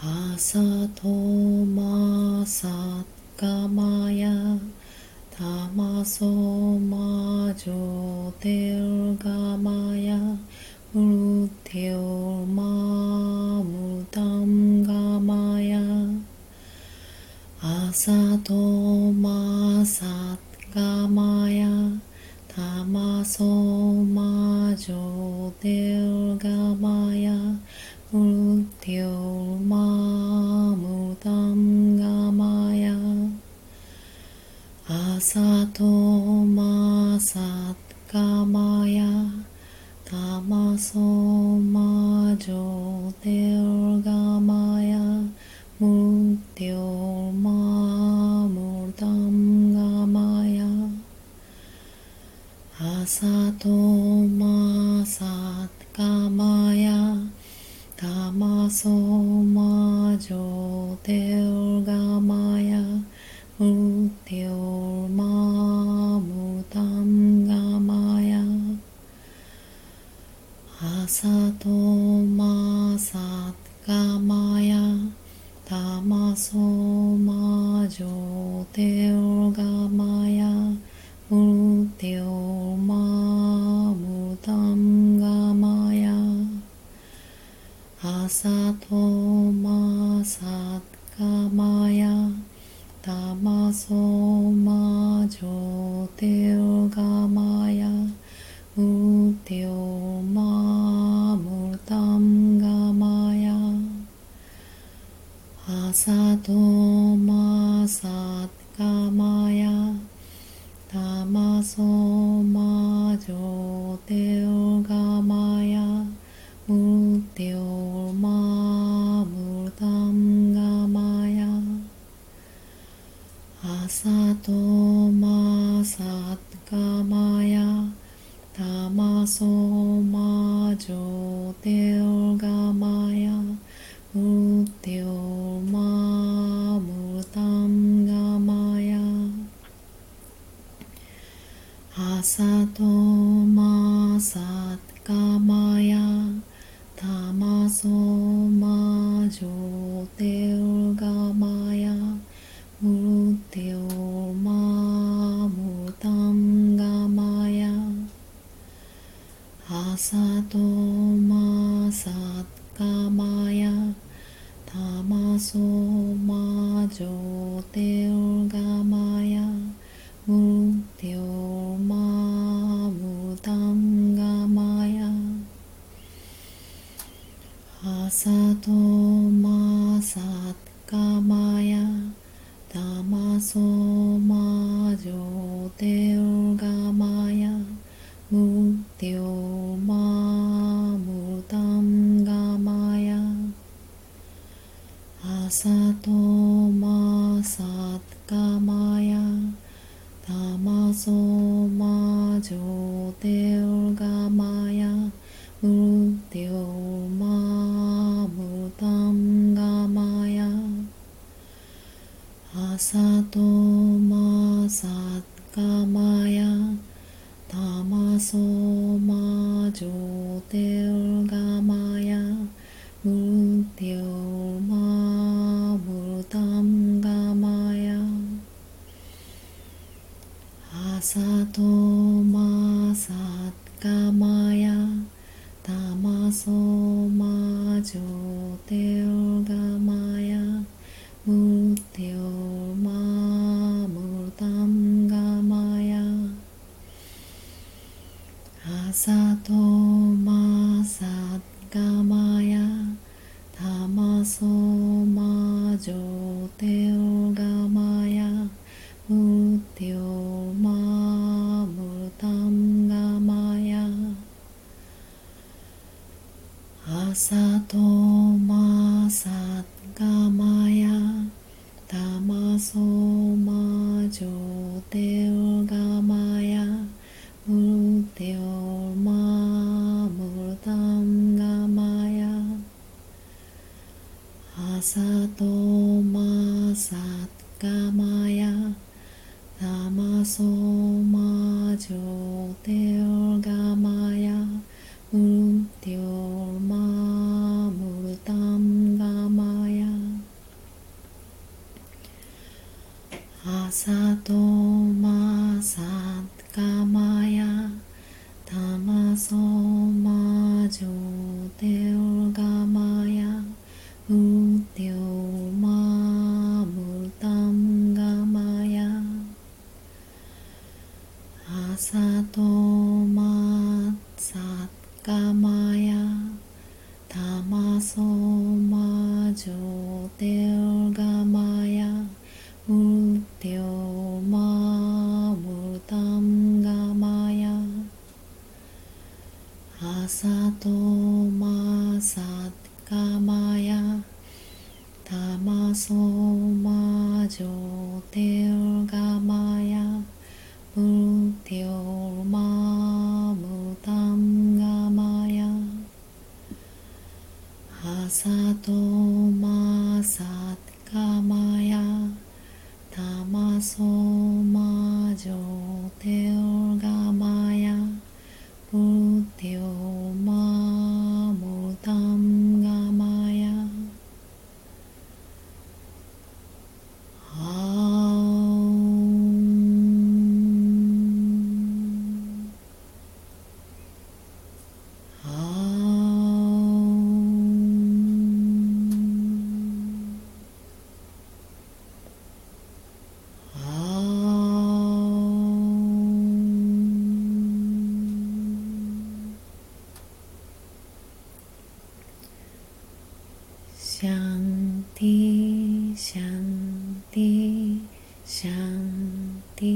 朝とまさがまやたまそまじょてるがまやうるてるまむたんがまや朝とまさがまやたまそまじょてるが朝とまさがまやたまそまじょてるがまやむてるまむたんがまや朝とまさがまやたまそまじょてるまさかまやたまそまじょてるがまやうておまむたんがまや。朝とたまそまじょておがまや。うておまむたんがまや。あさとまさかまや。たまそまじょ朝とまさがまやたまそまじょてるがまやむてるまむたんがまや朝とまさがまやたまそまじょてるがまやむてるまとまさがまやたまそまじょてるがまやむてるまむたんがまや朝とまさがまやたまそまじょてるソマジョテオガマヤムテオマムタムガマヤアサトマサガマヤタマソマジョテオガマヤムテオマヤソマジョテオガマヤムルテオマムルタンガマヤアサトマサッガマヤタマソマジョテオとまさかまやたまそまじょてるがまやうておまむたんがまや。朝とまさかまやたまそまじょてるがさとまさかまや。たまそまじょてるがまや。うておま想的想的想的